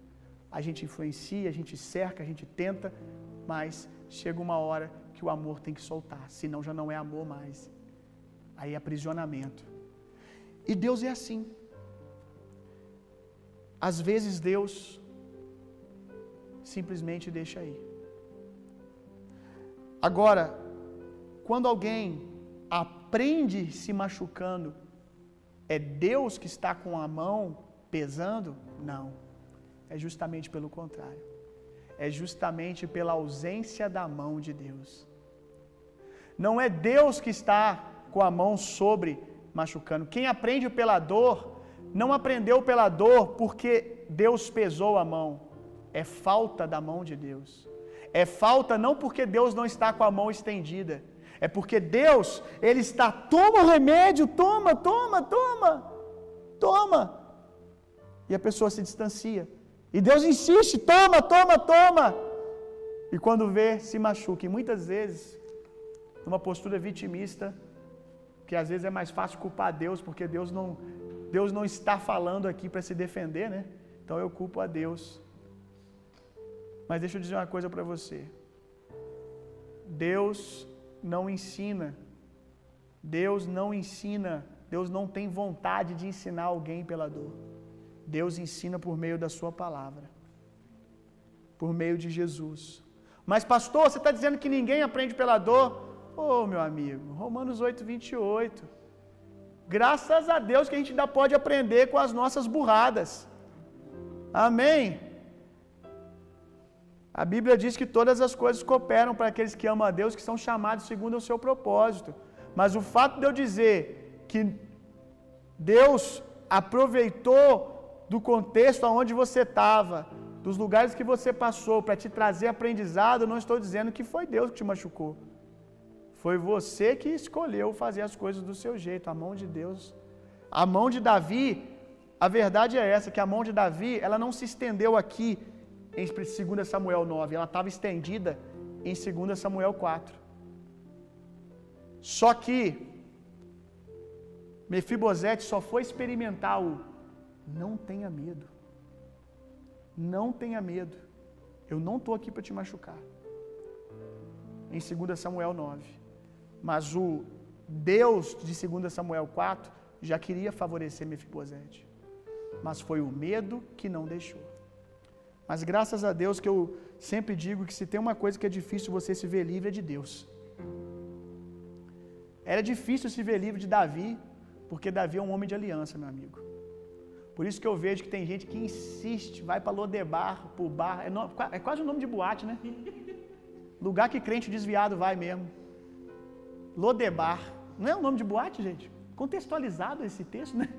A gente influencia, a gente cerca, a gente tenta, mas chega uma hora que o amor tem que soltar, senão já não é amor mais. Aí é aprisionamento. E Deus é assim. Às vezes Deus simplesmente deixa aí. Agora, quando alguém aprende se machucando, é Deus que está com a mão pesando? Não. É justamente pelo contrário. É justamente pela ausência da mão de Deus. Não é Deus que está com a mão sobre machucando. Quem aprende pela dor, não aprendeu pela dor porque Deus pesou a mão. É falta da mão de Deus. É falta não porque Deus não está com a mão estendida. É porque Deus, Ele está, toma o remédio, toma, toma, toma, toma. E a pessoa se distancia. E Deus insiste, toma, toma, toma. E quando vê, se machuca. E muitas vezes, numa postura vitimista, que às vezes é mais fácil culpar Deus, porque Deus não, Deus não está falando aqui para se defender, né? Então eu culpo a Deus. Mas deixa eu dizer uma coisa para você. Deus não ensina. Deus não ensina. Deus não tem vontade de ensinar alguém pela dor. Deus ensina por meio da Sua palavra, por meio de Jesus. Mas, pastor, você está dizendo que ninguém aprende pela dor? Oh, meu amigo, Romanos 8, 28. Graças a Deus que a gente ainda pode aprender com as nossas burradas. Amém. A Bíblia diz que todas as coisas cooperam para aqueles que amam a Deus, que são chamados segundo o seu propósito. Mas o fato de eu dizer que Deus aproveitou do contexto aonde você estava, dos lugares que você passou para te trazer aprendizado, não estou dizendo que foi Deus que te machucou. Foi você que escolheu fazer as coisas do seu jeito, a mão de Deus. A mão de Davi, a verdade é essa, que a mão de Davi, ela não se estendeu aqui em 2 Samuel 9, ela estava estendida em 2 Samuel 4. Só que Mefibosete só foi experimentar o não tenha medo. Não tenha medo. Eu não estou aqui para te machucar. Em 2 Samuel 9. Mas o Deus de 2 Samuel 4 já queria favorecer Mefibosete. Mas foi o medo que não deixou. Mas graças a Deus que eu sempre digo que se tem uma coisa que é difícil você se ver livre é de Deus. Era difícil se ver livre de Davi, porque Davi é um homem de aliança, meu amigo. Por isso que eu vejo que tem gente que insiste, vai para Lodebar, para bar. É, no, é quase o nome de boate, né? Lugar que crente desviado vai mesmo. Lodebar. Não é o nome de boate, gente? Contextualizado esse texto, né?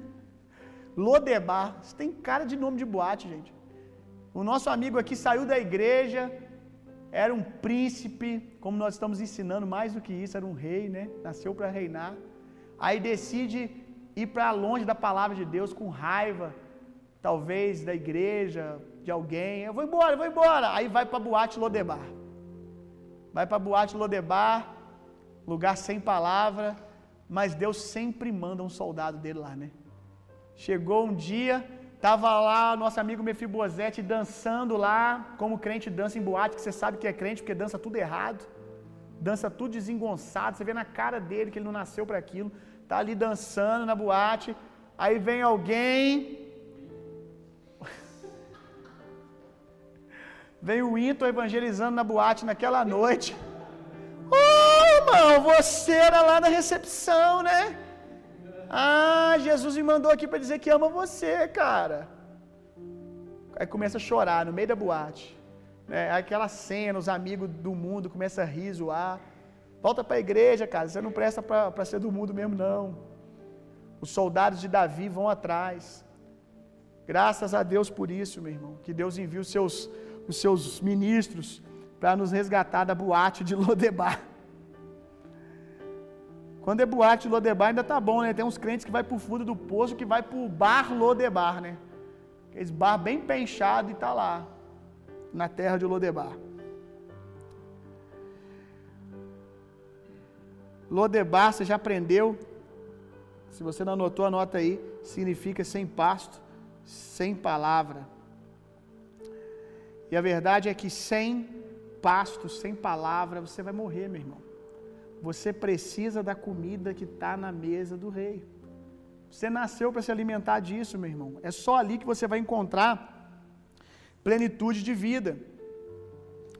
Lodebar. Isso tem cara de nome de boate, gente. O nosso amigo aqui saiu da igreja, era um príncipe, como nós estamos ensinando, mais do que isso, era um rei, né? Nasceu para reinar. Aí decide ir para longe da palavra de Deus com raiva, talvez da igreja, de alguém. Eu vou embora, eu vou embora. Aí vai para boate Lodebar. Vai para boate Lodebar, lugar sem palavra, mas Deus sempre manda um soldado dele lá, né? Chegou um dia, tava lá nosso amigo Mefibosete dançando lá, como crente dança em boate, que você sabe que é crente porque dança tudo errado. Dança tudo desengonçado, você vê na cara dele que ele não nasceu para aquilo. Tá ali dançando na boate, aí vem alguém Vem o Inton evangelizando na boate naquela noite. Irmão, você era lá na recepção, né? Ah, Jesus me mandou aqui para dizer que ama você, cara. Aí começa a chorar no meio da boate. Né? Aquela cena, os amigos do mundo começam a rir, zoar. Volta para a igreja, cara. Você não presta para ser do mundo mesmo, não. Os soldados de Davi vão atrás. Graças a Deus por isso, meu irmão. Que Deus envie os seus os seus ministros para nos resgatar da boate de Lodebar. Quando é boate de Lodebar ainda tá bom, né? Tem uns crentes que vai pro fundo do poço, que vai pro bar Lodebar, né? Aqueles bar bem penchado e tá lá, na terra de Lodebar. Lodebar, você já aprendeu? Se você não anotou, anota aí. Significa sem pasto, sem palavra. E a verdade é que sem pasto, sem palavra, você vai morrer, meu irmão. Você precisa da comida que está na mesa do rei. Você nasceu para se alimentar disso, meu irmão. É só ali que você vai encontrar plenitude de vida.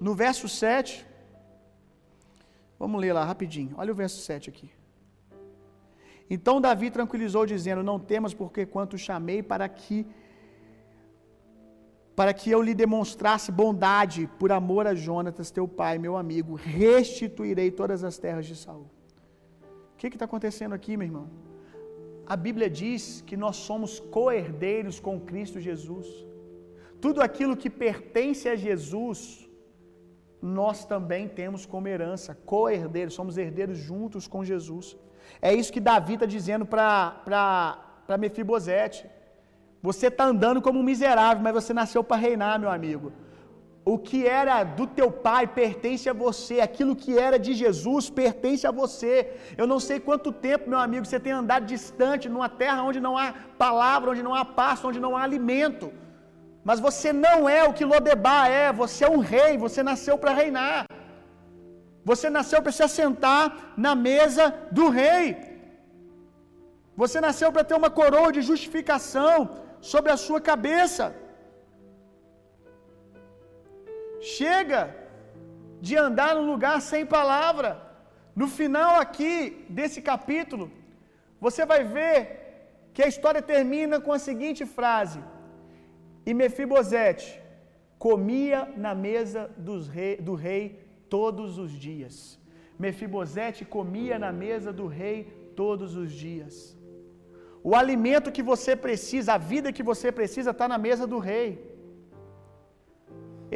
No verso 7, vamos ler lá rapidinho. Olha o verso 7 aqui. Então Davi tranquilizou, dizendo: Não temas, porque quanto chamei para que para que eu lhe demonstrasse bondade por amor a Jonatas, teu pai, meu amigo, restituirei todas as terras de Saul. O que está acontecendo aqui, meu irmão? A Bíblia diz que nós somos co-herdeiros com Cristo Jesus. Tudo aquilo que pertence a Jesus, nós também temos como herança, co-herdeiros, somos herdeiros juntos com Jesus. É isso que Davi está dizendo para Mefibosete. Você está andando como um miserável, mas você nasceu para reinar, meu amigo. O que era do teu pai pertence a você, aquilo que era de Jesus pertence a você. Eu não sei quanto tempo, meu amigo, você tem andado distante, numa terra onde não há palavra, onde não há pasto, onde não há alimento. Mas você não é o que Lodebar é, você é um rei, você nasceu para reinar. Você nasceu para se assentar na mesa do rei. Você nasceu para ter uma coroa de justificação sobre a sua cabeça. Chega de andar num lugar sem palavra. No final aqui desse capítulo, você vai ver que a história termina com a seguinte frase: E Mefibosete comia na mesa rei, do rei todos os dias. Mefibosete comia na mesa do rei todos os dias. O alimento que você precisa, a vida que você precisa, está na mesa do rei.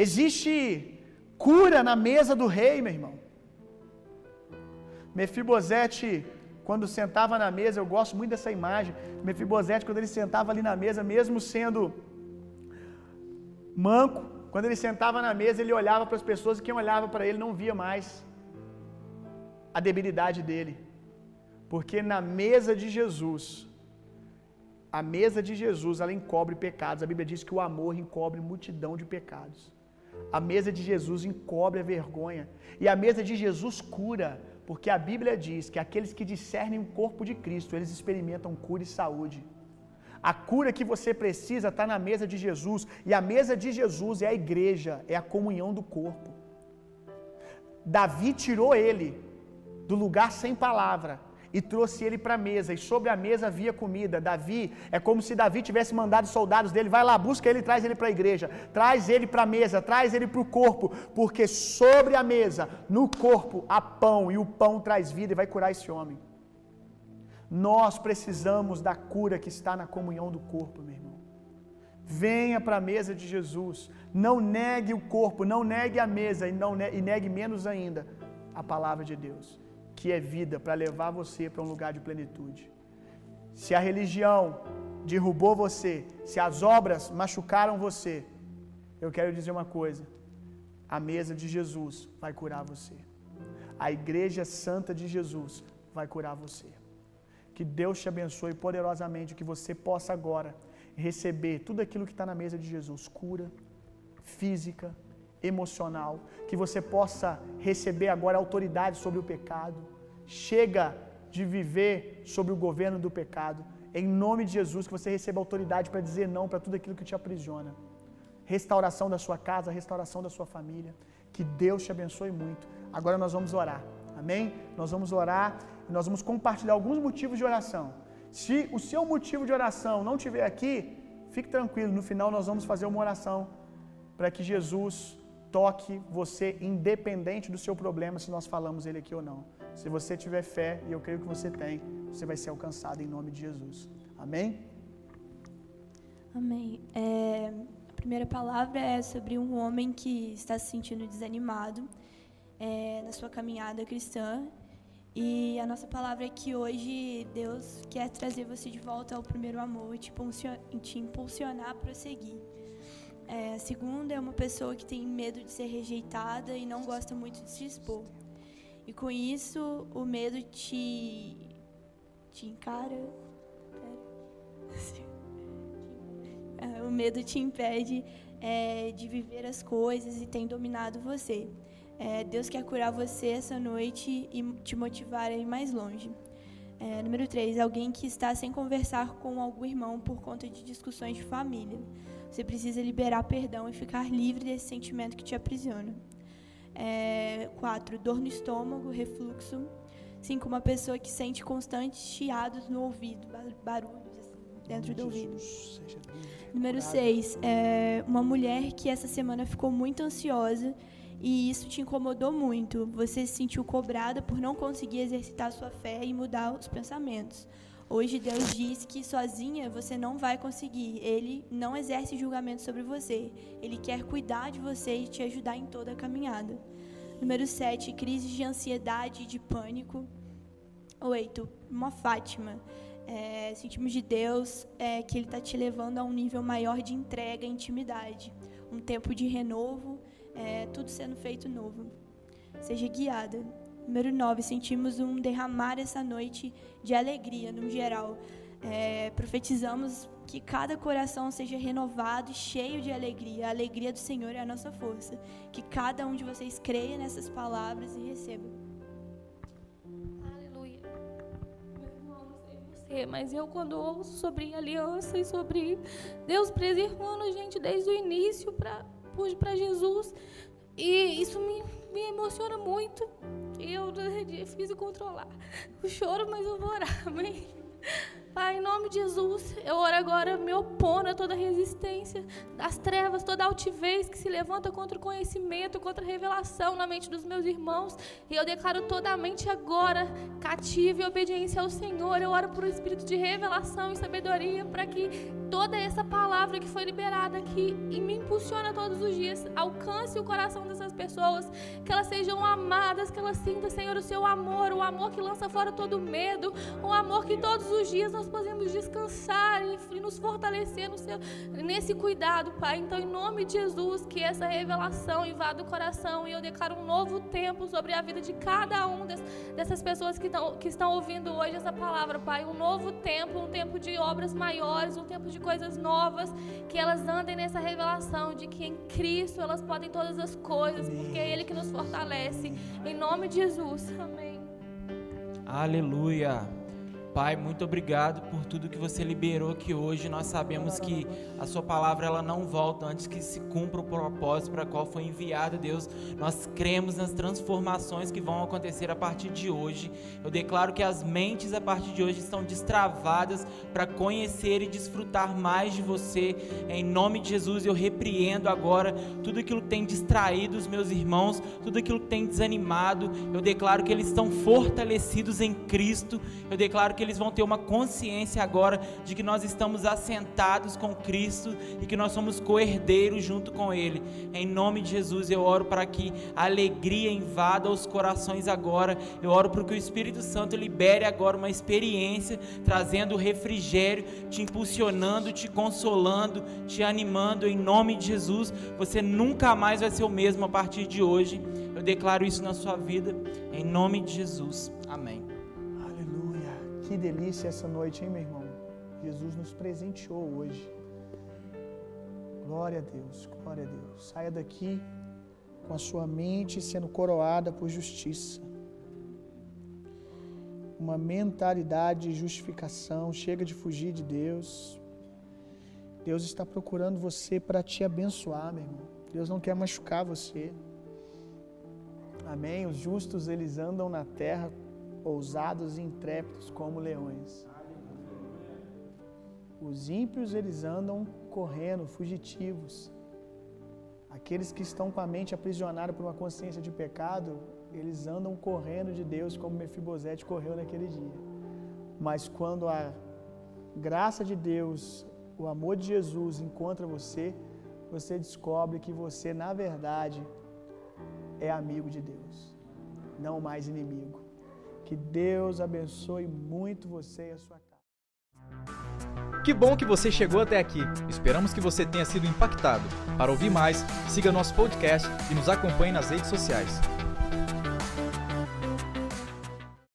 Existe cura na mesa do rei, meu irmão. Mefibosete, quando sentava na mesa, eu gosto muito dessa imagem. Mefibosete, quando ele sentava ali na mesa, mesmo sendo manco, quando ele sentava na mesa, ele olhava para as pessoas e quem olhava para ele não via mais a debilidade dele. Porque na mesa de Jesus, a mesa de Jesus, ela encobre pecados. A Bíblia diz que o amor encobre multidão de pecados. A mesa de Jesus encobre a vergonha. E a mesa de Jesus cura, porque a Bíblia diz que aqueles que discernem o corpo de Cristo, eles experimentam cura e saúde. A cura que você precisa está na mesa de Jesus, e a mesa de Jesus é a igreja, é a comunhão do corpo. Davi tirou ele do lugar sem palavra e trouxe ele para a mesa, e sobre a mesa havia comida. Davi, é como se Davi tivesse mandado soldados dele, vai lá, busca ele, traz ele para a igreja, traz ele para a mesa, traz ele para o corpo, porque sobre a mesa, no corpo, há pão, e o pão traz vida e vai curar esse homem. Nós precisamos da cura que está na comunhão do corpo, meu irmão. Venha para a mesa de Jesus. Não negue o corpo, não negue a mesa e, não e negue menos ainda a palavra de Deus que é vida, para levar você para um lugar de plenitude. Se a religião derrubou você, se as obras machucaram você, eu quero dizer uma coisa: a mesa de Jesus vai curar você. A igreja santa de Jesus vai curar você. Que Deus te abençoe poderosamente, que você possa agora receber tudo aquilo que está na mesa de Jesus: cura física, emocional. Que você possa receber agora autoridade sobre o pecado. Chega de viver sobre o governo do pecado. Em nome de Jesus, que você receba autoridade para dizer não para tudo aquilo que te aprisiona. Restauração da sua casa, restauração da sua família. Que Deus te abençoe muito. Agora nós vamos orar. Amém? Nós vamos orar e nós vamos compartilhar alguns motivos de oração. Se o seu motivo de oração não estiver aqui, fique tranquilo. No final nós vamos fazer uma oração para que Jesus toque você independente do seu problema, se nós falamos ele aqui ou não. Se você tiver fé, e eu creio que você tem, você vai ser alcançado em nome de Jesus. Amém? Amém. É, a primeira palavra é sobre um homem que está se sentindo desanimado é, na sua caminhada cristã. E a nossa palavra é que hoje Deus quer trazer você de volta ao primeiro amor e te, impulsionar a prosseguir. É, a segunda é uma pessoa que tem medo de ser rejeitada e não gosta muito de se expor. E com isso, o medo te, te encara. É, o medo te impede é, de viver as coisas e tem dominado você. É, Deus quer curar você essa noite e te motivar a ir mais longe. É, número 3, alguém que está sem conversar com algum irmão por conta de discussões de família. Você precisa liberar perdão e ficar livre desse sentimento que te aprisiona. É, quatro, dor no estômago, refluxo. Cinco, uma pessoa que sente constantes chiados no ouvido, barulhos assim, dentro do ouvido. Número seis, é, uma mulher que essa semana ficou muito ansiosa e isso te incomodou muito. Você se sentiu cobrada por não conseguir exercitar sua fé e mudar os pensamentos. Hoje Deus diz que sozinha você não vai conseguir. Ele não exerce julgamento sobre você. Ele quer cuidar de você e te ajudar em toda a caminhada. Número 7, crises de ansiedade e de pânico. 8, uma Fátima. É, sentimos de Deus é, que Ele está te levando a um nível maior de entrega e intimidade. Um tempo de renovo, é, tudo sendo feito novo. Seja guiada. Número 9, sentimos um derramar essa noite de alegria, no geral. É, profetizamos que cada coração seja renovado e cheio de alegria. A alegria do Senhor é a nossa força. Que cada um de vocês creia nessas palavras e receba. Aleluia. Meu irmão, não sei você, mas eu quando ouço sobre aliança e sobre Deus preservando a gente desde o início para Jesus, e isso me, me emociona muito. Eu é difícil controlar o choro, mas eu vou orar, amém? Pai, em nome de Jesus, eu oro agora, me opondo a toda resistência das trevas, toda altivez que se levanta contra o conhecimento, contra a revelação na mente dos meus irmãos. E eu declaro toda a mente agora cativa e obediência ao Senhor. Eu oro por um espírito de revelação e sabedoria para que toda essa palavra que foi liberada aqui e me impulsiona todos os dias alcance o coração dessas pessoas, que elas sejam amadas, que elas sintam, Senhor, o seu amor, o amor que lança fora todo medo, o amor que todos os dias nós podemos descansar e, nos fortalecer no seu, nesse cuidado, Pai. Então, em nome de Jesus, que essa revelação invada o coração e eu declaro um novo tempo sobre a vida de cada um des, dessas pessoas que, tão, que estão ouvindo hoje essa palavra, Pai. Um novo tempo, um tempo de obras maiores, um tempo de coisas novas, que elas andem nessa revelação de que em Cristo elas podem todas as coisas, porque é Ele que nos fortalece. Em nome de Jesus. Amém. Aleluia. Pai, muito obrigado por tudo que você liberou aqui hoje. Nós sabemos que a sua palavra ela não volta antes que se cumpra o propósito para qual foi enviada, Deus. Nós cremos nas transformações que vão acontecer a partir de hoje. Eu declaro que as mentes a partir de hoje estão destravadas para conhecer e desfrutar mais de você. Em nome de Jesus, eu repreendo agora tudo aquilo que tem distraído os meus irmãos, tudo aquilo que tem desanimado. Eu declaro que eles estão fortalecidos em Cristo. Eu declaro que eles vão ter uma consciência agora de que nós estamos assentados com Cristo e que nós somos co-herdeiros junto com Ele. Em nome de Jesus, eu oro para que a alegria invada os corações agora. Eu oro para que o Espírito Santo libere agora uma experiência, trazendo refrigério, te impulsionando, te consolando, te animando. Em nome de Jesus, você nunca mais vai ser o mesmo a partir de hoje. Eu declaro isso na sua vida, em nome de Jesus. Amém. Que delícia essa noite, hein, meu irmão? Jesus nos presenteou hoje. Glória a Deus, glória a Deus. Saia daqui com a sua mente sendo coroada por justiça. Uma mentalidade de justificação, chega de fugir de Deus. Deus está procurando você para te abençoar, meu irmão. Deus não quer machucar você. Amém. Os justos eles andam na terra ousados e intrépidos como leões. Os ímpios eles andam correndo, fugitivos. Aqueles que estão com a mente aprisionada por uma consciência de pecado, eles andam correndo de Deus como Mefibosete correu naquele dia. Mas quando a graça de Deus, o amor de Jesus encontra você, você descobre que você, na verdade, é amigo de Deus, não mais inimigo. Que Deus abençoe muito você e a sua casa. Que bom que você chegou até aqui. Esperamos que você tenha sido impactado. Para ouvir mais, siga nosso podcast e nos acompanhe nas redes sociais.